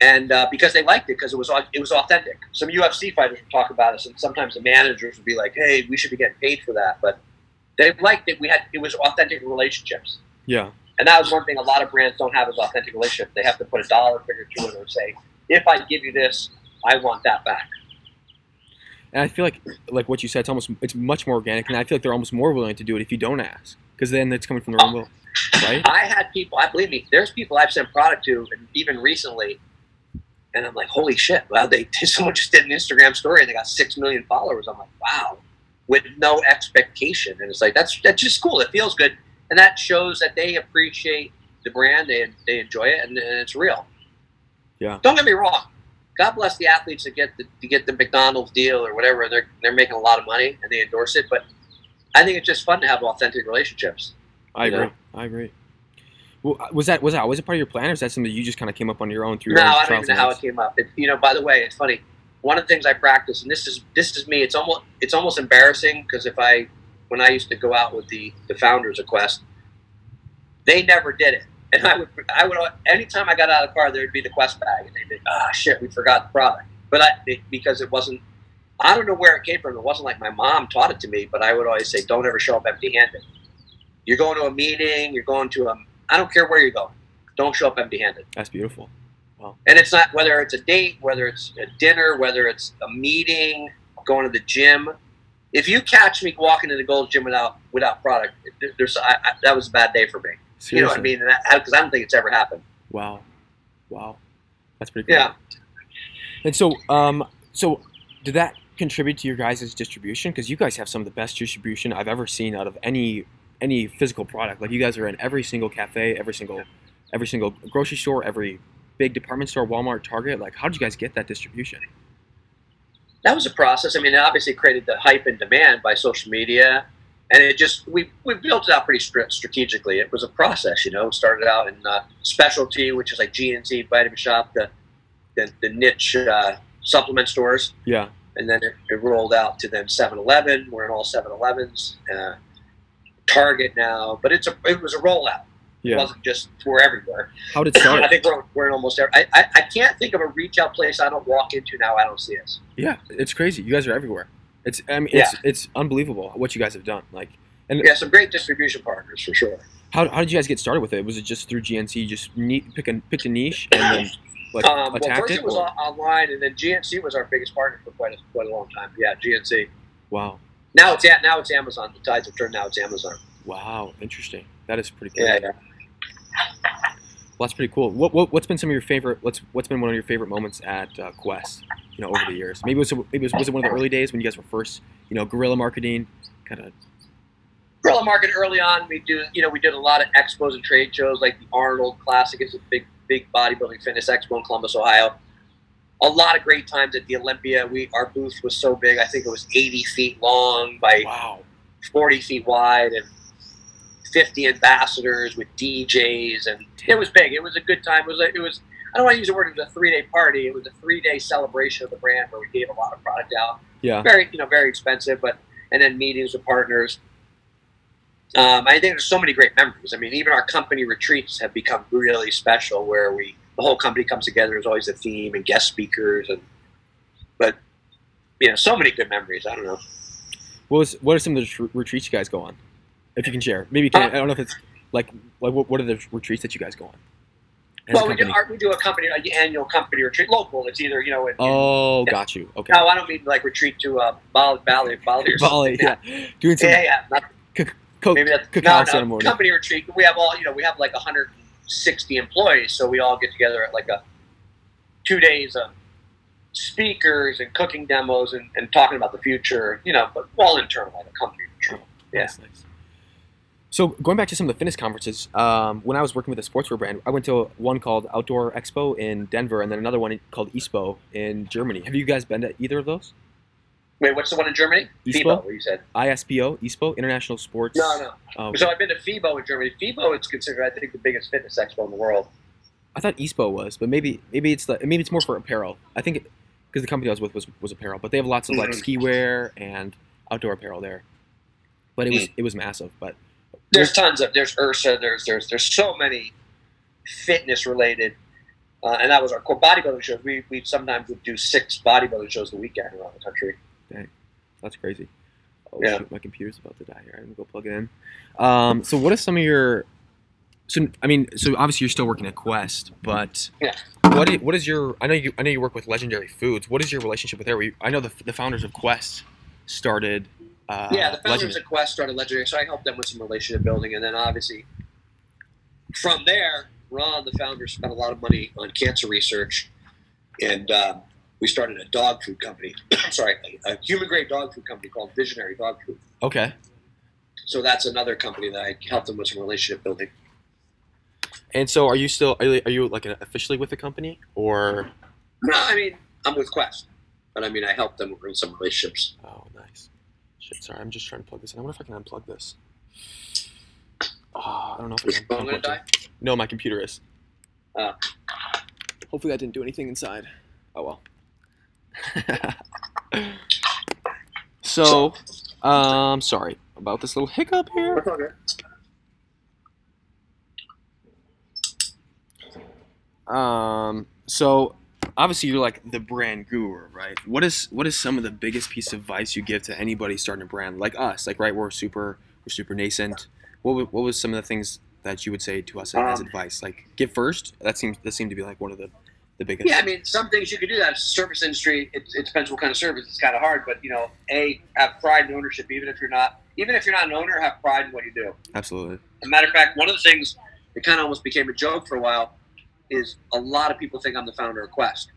and uh, because they liked it because it was it was authentic. Some UFC fighters would talk about us, and sometimes the managers would be like, "Hey, we should be getting paid for that," but they liked it. We had it was authentic relationships. Yeah. And that was one thing a lot of brands don't have is authentic relationship. They have to put a dollar figure to it and say, if I give you this, I want that back. And I feel like, like what you said, it's almost it's much more organic, and I feel like they're almost more willing to do it if you don't ask, because then it's coming from their own will, right? I had people, I believe me, there's people I've sent product to, and even recently, and I'm like, holy shit! Wow, they someone just did an Instagram story and they got six million followers. I'm like, wow, with no expectation, and it's like that's that's just cool. It feels good, and that shows that they appreciate the brand, they they enjoy it, and, and it's real. Yeah. Don't get me wrong. God bless the athletes that get the to get the McDonald's deal or whatever. They're they're making a lot of money and they endorse it, but I think it's just fun to have authentic relationships. I agree. know? I agree. Well, uh, was that was that was it part of your plan, or is that something you just kind of came up on your own through No, your own I don't even know how it came up. It, you know, by the way, it's funny. One of the things I practice, and this is this is me. It's almost it's almost embarrassing because if I when I used to go out with the the founders of Quest, they never did it, and I would I would anytime I got out of the car, there would be the Quest bag, and they'd be ah shit, we forgot the product. But I it, because it wasn't. I don't know where it came from. It wasn't like my mom taught it to me, but I would always say, "Don't ever show up empty-handed." You're going to a meeting. You're going to a. I don't care where you're going. Don't show up empty-handed. That's beautiful. Well and it's not whether it's a date, whether it's a dinner, whether it's a meeting, going to the gym. If you catch me walking in the Gold's Gym without without product, there's I, I, that was a bad day for me. Seriously. You know what I mean? Because I don't think it's ever happened. Wow. Wow. That's pretty cool. Yeah. And so, um, so did that contribute to your guys' distribution? Because you guys have some of the best distribution I've ever seen out of any any physical product. Like you guys are in every single cafe, every single every single grocery store, every big department store, Walmart, Target. Like, how did you guys get that distribution? That was a process. I mean, it obviously created the hype and demand by social media, and it just we we built it out pretty str- strategically. It was a process, you know. It started out in uh, specialty, which is like GNC, Vitamin Shoppe, the the, the niche uh, supplement stores. Yeah. and then it, it rolled out to then 7-Eleven. We're in all 7-Elevens, uh, Target now, but it's a it was a rollout. It Yeah. wasn't just we're everywhere. How did it start? I think we're, we're in almost every. I, I, I can't think of a retail place I don't walk into now. I don't see us. yeah, it's crazy. You guys are everywhere. It's I mean, it's it's unbelievable what you guys have done. Like, and Yeah, some great distribution partners for sure. how, how did you guys get started with it? Was it just through GNC? You just ne- pick a picked a niche and then like Um, well, attacked first it? it was or- online, and then GNC was our biggest partner for quite a, quite a long time. Yeah, GNC. Wow. Now it's at now it's Amazon. The tides have turned. Now it's Amazon. Wow, interesting. That is pretty cool. Yeah, yeah. Well, that's pretty cool. What, what what's been some of your favorite? What's what's been one of your favorite moments at uh, Quest? You know, over the years. Maybe it was maybe it was, was it one of the early days when you guys were first, you know, guerrilla marketing, kind of. Guerrilla Market early on, we do you know we did a lot of expos and trade shows like the Arnold Classic is a big big bodybuilding fitness expo in Columbus, Ohio. A lot of great times at the Olympia. We our booth was so big. I think it was 80 feet long by Wow. 40 feet wide, and 50 ambassadors with DJs, and it was big. It was a good time. It was a, it was. I don't want to use the word. It was a three day party. It was a three day celebration of the brand where we gave a lot of product out Yeah. very you know very expensive, but and then meetings with partners. Um, I think there's so many great memories. I mean, even our company retreats have become really special, where we the whole company comes together. There's always a theme and guest speakers, and but you know, so many good memories. I don't know. What was what are some of the retreats you guys go on? If you can share, maybe you can. Uh, I don't know if it's like like what, what are the retreats that you guys go on? well, we do, our, we do a company, an annual company retreat, local. It's either you know. In, oh, yeah. got you. Okay. No, I don't mean like retreat to uh, Bali, Bali, Bali or Bali, something. yeah. Doing some yeah, yeah. Not, co- maybe that's cacao no, no, ceremony. company retreat. We have all you know. We have like 160 employees, so we all get together at like a two days of speakers and cooking demos and, and talking about the future. You know, but all internal, like a company retreat. Yeah. Nice, nice. So going back to some of the fitness conferences, um, when I was working with a sportswear brand, I went to one called Outdoor Expo in Denver, and then another one called ISPO in Germany. Have you guys been to either of those? Wait, what's the one in Germany? ISPO? FIBO. What you said? ISPO, ISPO, International Sports. No, no. Oh, So I've been to FIBO in Germany. FIBO is considered, I think, the biggest fitness expo in the world. I thought ISPO was, but maybe maybe it's the maybe it's more for apparel. I think because the company I was with was, was apparel, but they have lots of like Mhm. ski wear and outdoor apparel there. But it was Hmm. it was massive. But There's tons of there's Ursa. There's there's there's so many fitness related, uh, and that was our core bodybuilding shows. We we sometimes would do six bodybuilding shows a weekend around the country. Dang, That's crazy. Oh Yeah. shoot, my computer's about to die here. I'm gonna go plug it in. Um, so what are some of your so I mean, so obviously you're still working at Quest, but Yeah. what is, what is your I know you I know you work with Legendary Foods. What is your relationship with there? I know the, the founders of Quest started uh, yeah, the founders of Quest started Legendary, so I helped them with some relationship building, and then obviously from there, Ron, the founder, spent a lot of money on cancer research, and um, we started a dog food company. I'm sorry, a human grade dog food company called Visionary Dog Food. Okay. So that's another company that I helped them with some relationship building. And so are you still are you, are you like officially with the company or No, I mean I'm with Quest, but I mean I helped them with some relationships. Oh, nice. Shit, sorry, I'm just trying to plug this in. I wonder if I can unplug this. Oh, I don't know if I can. phone gonna die? it. No, my computer is. Oh. Hopefully that didn't do anything inside. Oh well. so, um, sorry about this little hiccup here. Um, so obviously you're like the brand guru, right? What is what is some of the biggest piece of advice you give to anybody starting a brand like us? Like, right, we're super we're super nascent. What what was some of the things that you would say to us as Um, advice? Like, give first. That seems that seemed to be like one of the the biggest. Yeah, I mean, some things you could do that. Service industry, it, it depends what kind of service. It's kind of hard, but you know, a have pride and ownership. Even if you're not, even if you're not an owner, have pride in what you do. Absolutely. As a matter of fact, one of the things that kind of almost became a joke for a while is a lot of people think I'm the founder of Quest,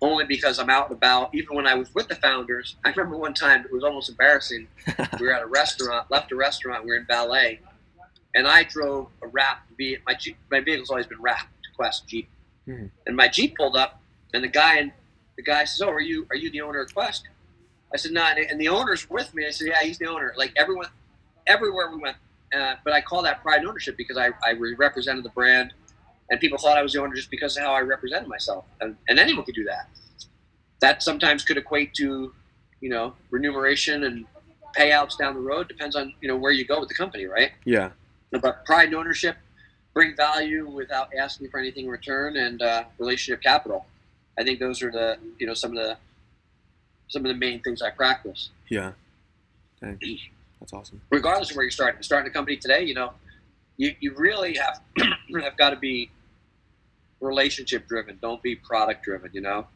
only because I'm out and about. Even when I was with the founders, I remember one time it was almost embarrassing. we were at a restaurant, left a restaurant, we are in ballet, and I drove a wrapped Jeep. My Jeep, my vehicle's always been wrapped, Quest Jeep, Mhm. and my Jeep pulled up, and the guy the guy says, "Oh, are you are you the owner of Quest?" I said, "No," and- and the owner's with me. I said, "Yeah, he's the owner." Like everyone, everywhere we went, uh, but I call that pride and ownership because I, I represented the brand, and people thought I was the owner just because of how I represented myself, and, and anyone could do that. That sometimes could equate to, you know, remuneration and payouts down the road. Depends on you know where you go with the company, right? Yeah. But pride and ownership, bring value without asking for anything in return, and uh, relationship capital. I think those are the you know some of the some of the main things I practice Yeah. Dang. That's awesome. regardless of where you're starting. Starting a company today, you know, you, you really have have got to be relationship driven. Don't be product driven. You know,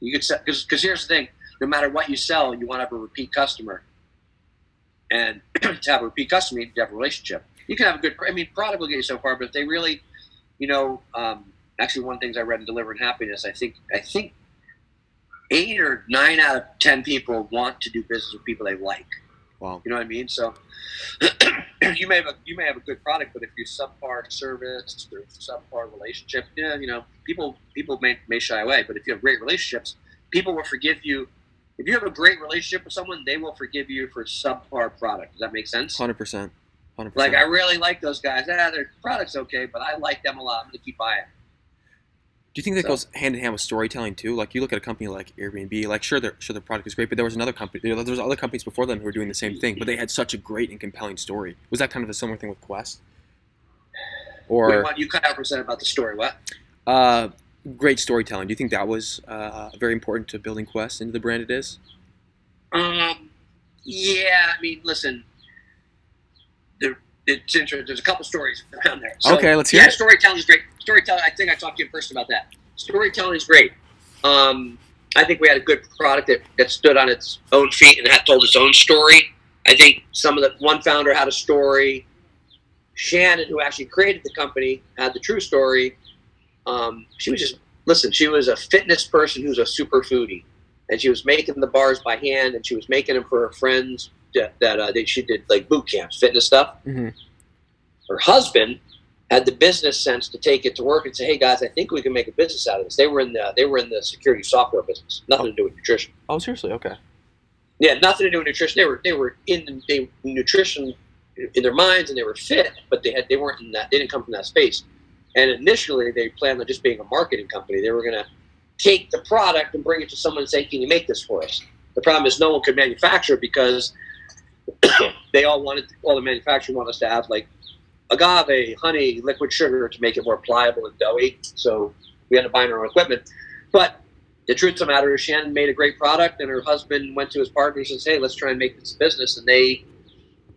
you could because because here's the thing: no matter what you sell, you want to have a repeat customer, and to have a repeat customer, you need to have a relationship. You can have a good. I mean, product will get you so far, but if they really, you know, um, actually, one of the things I read in Delivering Happiness, I think I think eight or nine out of ten people want to do business with people they like. Wow. You know what I mean? So you may have a you may have a good product, but if you subpar service or subpar relationship, yeah, you know, people people may, may shy away. But if you have great relationships, people will forgive you. If you have a great relationship with someone, they will forgive you for subpar product. Does that make sense? Hundred percent. Like. I really like those guys. Ah, their product's okay, but I like them a lot. I'm gonna keep buying. Do you think that So- goes hand in hand with storytelling too? Like you look at a company like Airbnb, like sure, their sure their product is great, but there was another company, there was other companies before them who were doing the same thing, but they had such a great and compelling story. Was that kind of a similar thing with Quest? Wait, Or what, you cut out percent about the story. What? uh, great storytelling? Do you think that was uh, very important to building Quest into the brand it is? Um, yeah, I mean, listen, there, it's interesting. There's a couple stories around there. So, Okay, let's hear yeah, it. storytelling is great. Storytelling. I think I talked to you in person about that. Storytelling is great. Um, I think we had a good product that, that stood on its own feet and had told its own story. I think some of the one founder had a story. Shannon, who actually created the company, had the true story. Um, she was just listen. She was a fitness person who's a super foodie, and she was making the bars by hand, and she was making them for her friends that, that uh, they, she did like boot camps, fitness stuff. Mhm. Her husband had the business sense to take it to work and say, "Hey guys, I think we can make a business out of this." They were in the they were in the security software business, nothing to do with nutrition. Oh, seriously? Okay. Yeah, nothing to do with nutrition. They were they were in they nutrition in their minds and they were fit, but they had they weren't in that. They didn't come from that space. And initially, they planned on just being a marketing company. They were going to take the product and bring it to someone and say, "Can you make this for us?" The problem is no one could manufacture because they all wanted all the manufacturers wanted us to have like agave, honey, liquid sugar to make it more pliable and doughy. So we had to buy our own equipment. But the truth of the matter is, Shannon made a great product, and her husband went to his partners and said, "Hey, let's try and make this a business." And they,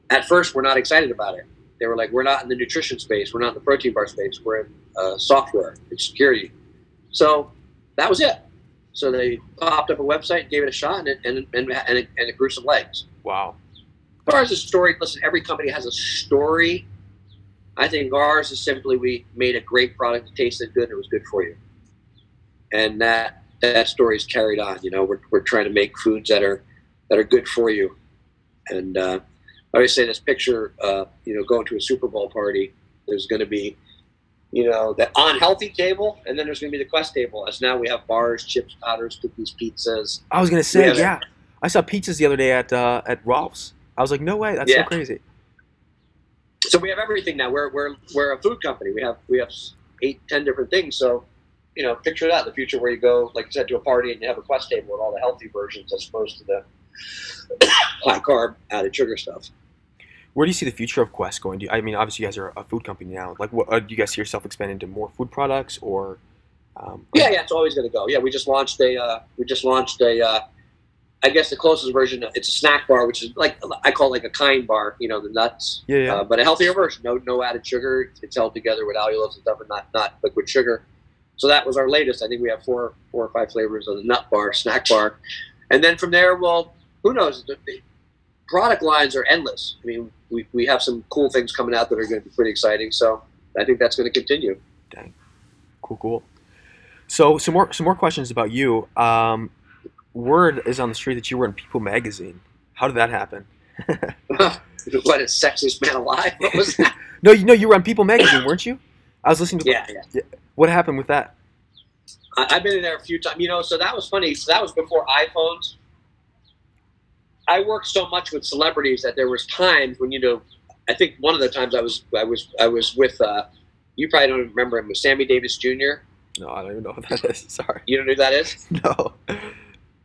at first, were not excited about it. They were like, "We're not in the nutrition space. We're not in the protein bar space. We're in uh, software and security." So that was it. So they popped up a website, gave it a shot, and it, and, and, and, it, and it grew some legs. Wow. As far as the story, listen, every company has a story. I think ours is simply we made a great product that tasted good and it was good for you. And that that story is carried on. You know, we're, we're trying to make foods that are that are good for you. And uh, I always say this picture, uh, you know, going to a Super Bowl party, there's going to be, you know, the unhealthy table, and then there's going to be the Quest table. As now we have bars, chips, powders, cookies, pizzas. I was gonna say, Yeah. yeah. I saw pizzas the other day at uh, at Ralph's. I was like, no way, that's Yeah. so crazy. So we have everything now. We're we're we're a food company. We have we have eight ten different things. So you know, picture that the future where you go, like you said, to a party and you have a quest table with all the healthy versions as opposed to the high carb added sugar stuff. Where do you see the future of Quest going? Do you, I mean, obviously you guys are a food company now. Like, what uh, do you guys see yourself expanding into more food products or? Um, Yeah, yeah, it's always going to go. Yeah, we just launched a uh, we just launched a uh, I guess the closest version. It's a snack bar, which is like I call it like a kind bar. You know, the nuts. Yeah, yeah. Uh, but a healthier version. No, no added sugar. It's held together with allulose and stuff, and not not liquid sugar. So that was our latest. I think we have four four or five flavors of the nut bar, snack bar, and then from there, well, who knows? The, the product lines are endless. I mean, we, we have some cool things coming out that are going to be pretty exciting. So I think that's going to continue. Dang, Cool, cool. So some more some more questions about you. Um, word is on the street that you were in People magazine. How did that happen? what is sexiest man alive? What was that? No, you know you were on People magazine, weren't you? I was listening to. yeah, yeah. What happened with that? I, I've been in there a few times. You know, so that was funny. So that was before iPhones. I worked so much with celebrities that there was times when you know. I think one of the times I was I was I was with. Uh, you probably don't remember him. Was Sammy Davis Jr. No, I don't even know who that is. Sorry. You don't know who that is? No.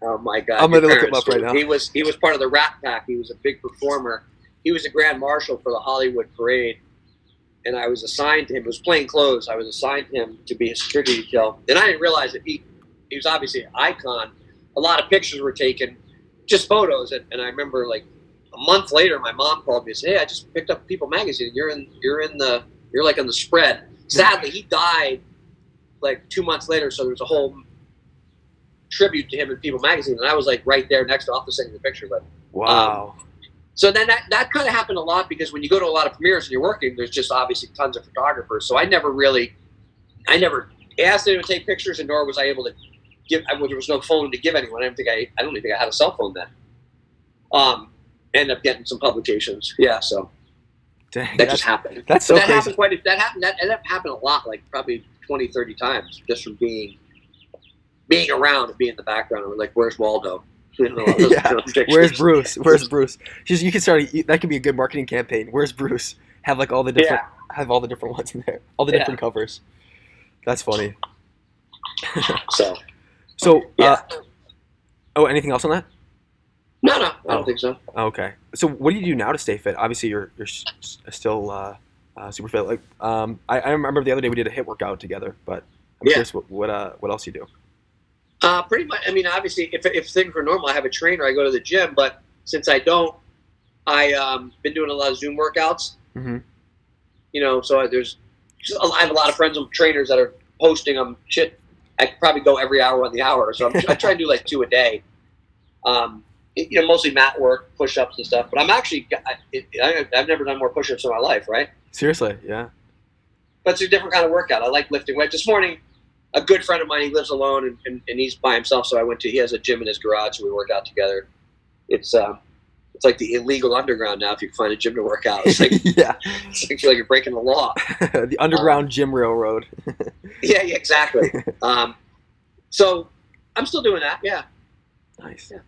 Oh my God! I'm gonna look him up right now. He was he was part of the Rat Pack. He was a big performer. He was a grand marshal for the Hollywood Parade, and I was assigned to him. It was plain clothes. I was assigned to him to be a security detail, and I didn't realize that he he was obviously an icon. A lot of pictures were taken, just photos, and, and I remember like a month later, my mom called me and said, "Hey, I just picked up People Magazine. You're in you're in the you're like on the spread." Sadly, he died like two months later, so there was a whole tribute to him in People Magazine, and I was like right there next to. I'll have to send you the picture, but Wow. so then that, that kind of happened a lot because when you go to a lot of premieres and you're working, there's just obviously tons of photographers. So I never really, I never asked anyone to take pictures, and nor was I able to give. I, there was no phone to give anyone. I don't think I, I don't even think I had a cell phone then. Um, ended up getting some publications. Yeah, so Dang, that just happened. that's So that crazy. happened quite. A, that happened. That, that happened a lot, like probably 20, 30 times, just from being being around and being in the background. We're like, "Where's Waldo?" You know, those- Yeah. those. Where's Bruce? Where's Bruce? Just you can start. That could be a good marketing campaign. Where's Bruce? Have like all the different. Have all the different ones in there. All the Yeah. different covers. That's funny. So So, yeah, uh, oh, anything else on that? no, no, I don't Oh. think so. Okay. So, what do you do now to stay fit? Obviously, you're you're still uh, uh, super fit. Like, um, I, I remember the other day we did a HIIT workout together, but I'm Yeah. curious what what uh what else you do. Uh, pretty much. I mean, obviously, if, if things were normal, I have a trainer. I go to the gym, but since I don't, I um been doing a lot of Zoom workouts. Mhm. You know, so there's I have a lot of friends and trainers that are posting them shit. I could probably go every hour on the hour, so I'm, I try to do like two a day. Um, you know, mostly mat work, push ups and stuff. But I'm actually, I, it, I, I've never done more push ups in my life, right? Seriously, yeah. But it's a different kind of workout. I like lifting weights. This morning, a good friend of mine, he lives alone and, and, and he's by himself. So I went to, he has a gym in his garage, so we work out together. It's, um, it's like the illegal underground now. If you can find a gym to work out, it's like, yeah. it's like, you're breaking the law. the underground gym railroad. Yeah, yeah, exactly. um, so I'm still doing that. Yeah. Nice. Yeah.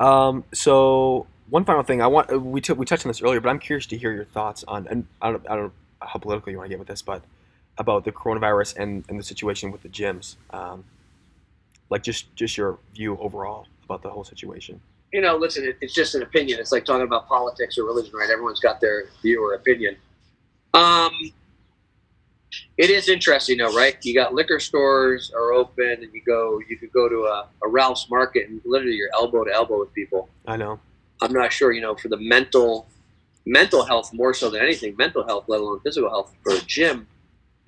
Um, so one final thing, I want uh, we t- we touched on this earlier, but I'm curious to hear your thoughts on, and I don't I don't know how political you want to get with this, but about the coronavirus and, and the situation with the gyms, um, like just just your view overall about the whole situation. You know, listen, it, it's just an opinion. It's like talking about politics or religion, right? Everyone's got their view or opinion. Um, it is interesting, though, right? You got liquor stores are open, and you go, you could go to a, a Ralph's Market, and literally you're elbow to elbow with people. I know. I'm not sure, you know, for the mental mental health more so than anything, mental health, let alone physical health, for a gym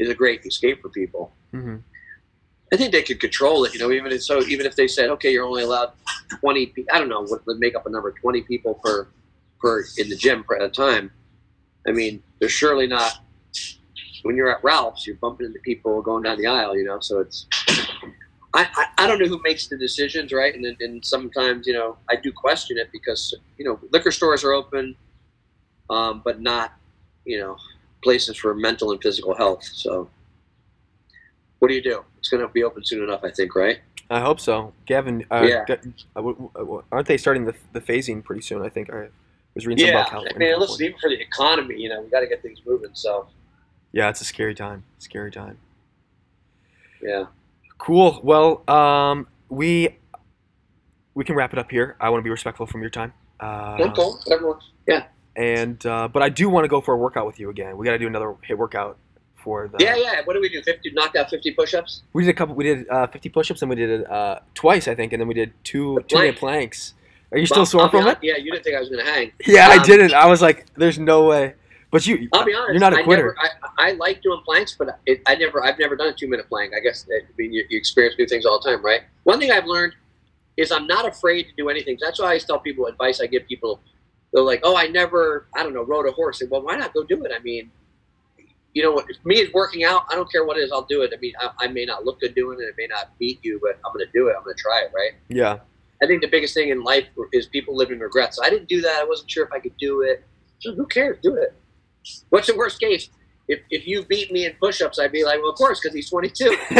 is a great escape for people. hmm I think they could control it, you know, even if, so even if they said, okay, you're only allowed 20, pe- I don't know, what would make up a number, 20 people per, per in the gym per, at a time. I mean, they're surely not, when you're at Ralph's, you're bumping into people going down the aisle, you know, so it's, I, I, I don't know who makes the decisions, right? And, then- and sometimes, you know, I do question it because, you know, liquor stores are open, um, but not, you know, places for mental and physical health. So, what do you do? It's going to be open soon enough, I think, right? I hope so. Gavin, uh, Yeah. Uh, aren't they starting the, the phasing pretty soon? I think I was reading something Yeah. about I California. mean, listen, even for the economy, you know, we got to get things moving. So, Yeah, it's a scary time. Scary time. yeah. Cool. Well, um, we we can wrap it up here. I want to be respectful from your time. Uh, I'm cool. Whatever works. Yeah. And uh, but I do want to go for a workout with you again. We got to do another HIIT workout for the. Yeah, yeah. What do we do? 50, knocked out 50 push ups? We did a couple. We did uh, 50 push-ups, and we did it uh, twice, I think, and then we did two two minute plank. planks. Are you still sore from it? Yeah, you didn't think I was going to hang. Yeah, I Um, didn't. I was like, "There's no way." But you, I'll be honest. you're not a quitter. Never, I, I like doing planks, but it, I never, I've never done a two minute plank. I guess I mean you, you experience new things all the time, right? One thing I've learned is I'm not afraid to do anything. That's why I always tell people advice I give people. They're like, "Oh, I never, I don't know, rode a horse." And, well, why not go do it? I mean, you know, if me is working out. I don't care what it is. I'll do it. I mean, I, I may not look good doing it. It may not beat you, but I'm going to do it. I'm going to try it, right? yeah, I think the biggest thing in life is people living regrets. I didn't do that. I wasn't sure if I could do it. So who cares? Do it. What's the worst case? If, if you beat me in push-ups, I'd be like, well, of course, because he's 22.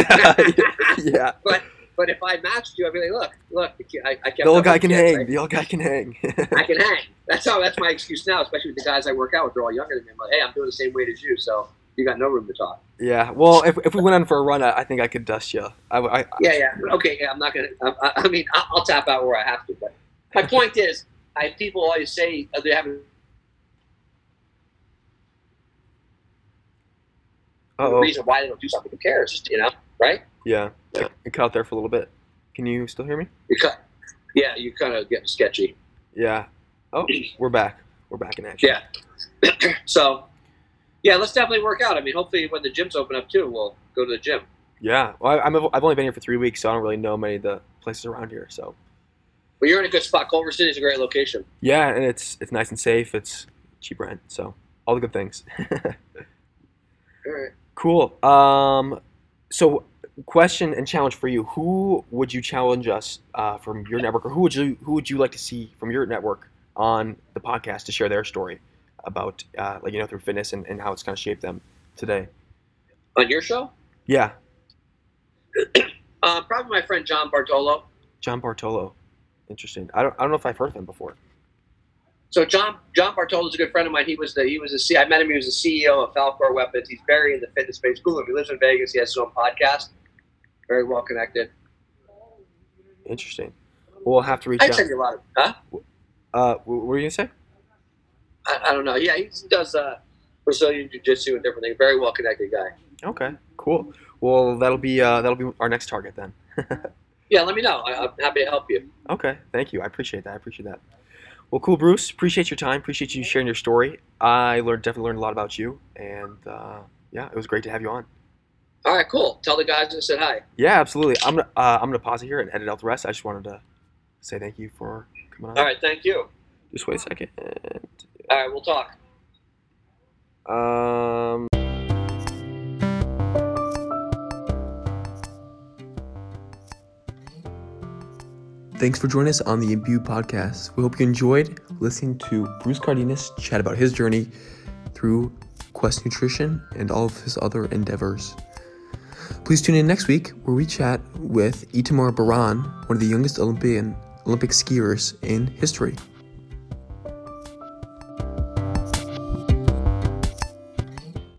yeah. but if I matched you, I'd be like, look, look, I, I The old guy can hang. right? The old guy can hang. I can hang. That's how. That's my excuse now, especially with the guys I work out with. They're all younger than me. I'm like, hey, I'm doing the same weight as you, so you got no room to talk. yeah. Well, if, if we went on for a run, I, I think I could dust you. I, I, Yeah, yeah. Okay, yeah. I'm not gonna. I, I mean, I'll, I'll tap out where I have to. But my point is, I people always say uh, they haven't uh-oh. reason why they don't do something. Who cares? You know, right? Yeah. Yeah. It cut out there for a little bit. Can you still hear me? You cut. Yeah, you're kind of getting sketchy. Yeah. Oh, we're back. We're back in action. Yeah. so, yeah, let's definitely work out. I mean, hopefully when the gyms open up too, we'll go to the gym. Yeah. Well, I, I'm, I've only been here for three weeks, so I don't really know many of the places around here. So But you're in a good spot. Culver City is a great location. yeah, and it's it's nice and safe. It's cheap rent, so all the good things. All right. cool. Um, so question and challenge for you: Who would you challenge us uh, from your network, or who would you who would you like to see from your network on the podcast to share their story about uh, like you know through fitness and, and how it's kind of shaped them today? On your show, Yeah, uh, probably my friend John Bartolo. John Bartolo. Interesting. I don't I don't know if I've heard of him before. So John John Bartolo is a good friend of mine. He was the he was the C, I met him. He was the CEO of Falcor Weapons. He's very in the fitness space. Cool. He lives in Vegas. He has his own podcast. Very well connected. Interesting. We'll have to reach I'd out. send you a lot of. Huh? Uh, what were you gonna say? I, I don't know. Yeah, he does uh, Brazilian jiu jitsu and different things. Very well connected guy. Okay, cool. Well, that'll be uh, that'll be our next target then. Yeah, let me know. I, I'm happy to help you. Okay, thank you. I appreciate that. I appreciate that. Well, cool, Bruce. Appreciate your time. Appreciate you sharing your story. I learned definitely learned a lot about you, and uh, yeah, it was great to have you on. All right, cool. Tell the guys I said hi. Yeah, absolutely. I'm gonna uh, I'm gonna pause it here and edit out the rest. I just wanted to say thank you for coming on. All right, thank you. Just wait a second. All right, we'll talk. Um. Thanks for joining us on the Imbue podcast. We hope you enjoyed listening to Bruce Cardenas chat about his journey through Quest Nutrition and all of his other endeavors. Please tune in next week where we chat with Itamar Baran, one of the youngest Olympian Olympic skiers in history.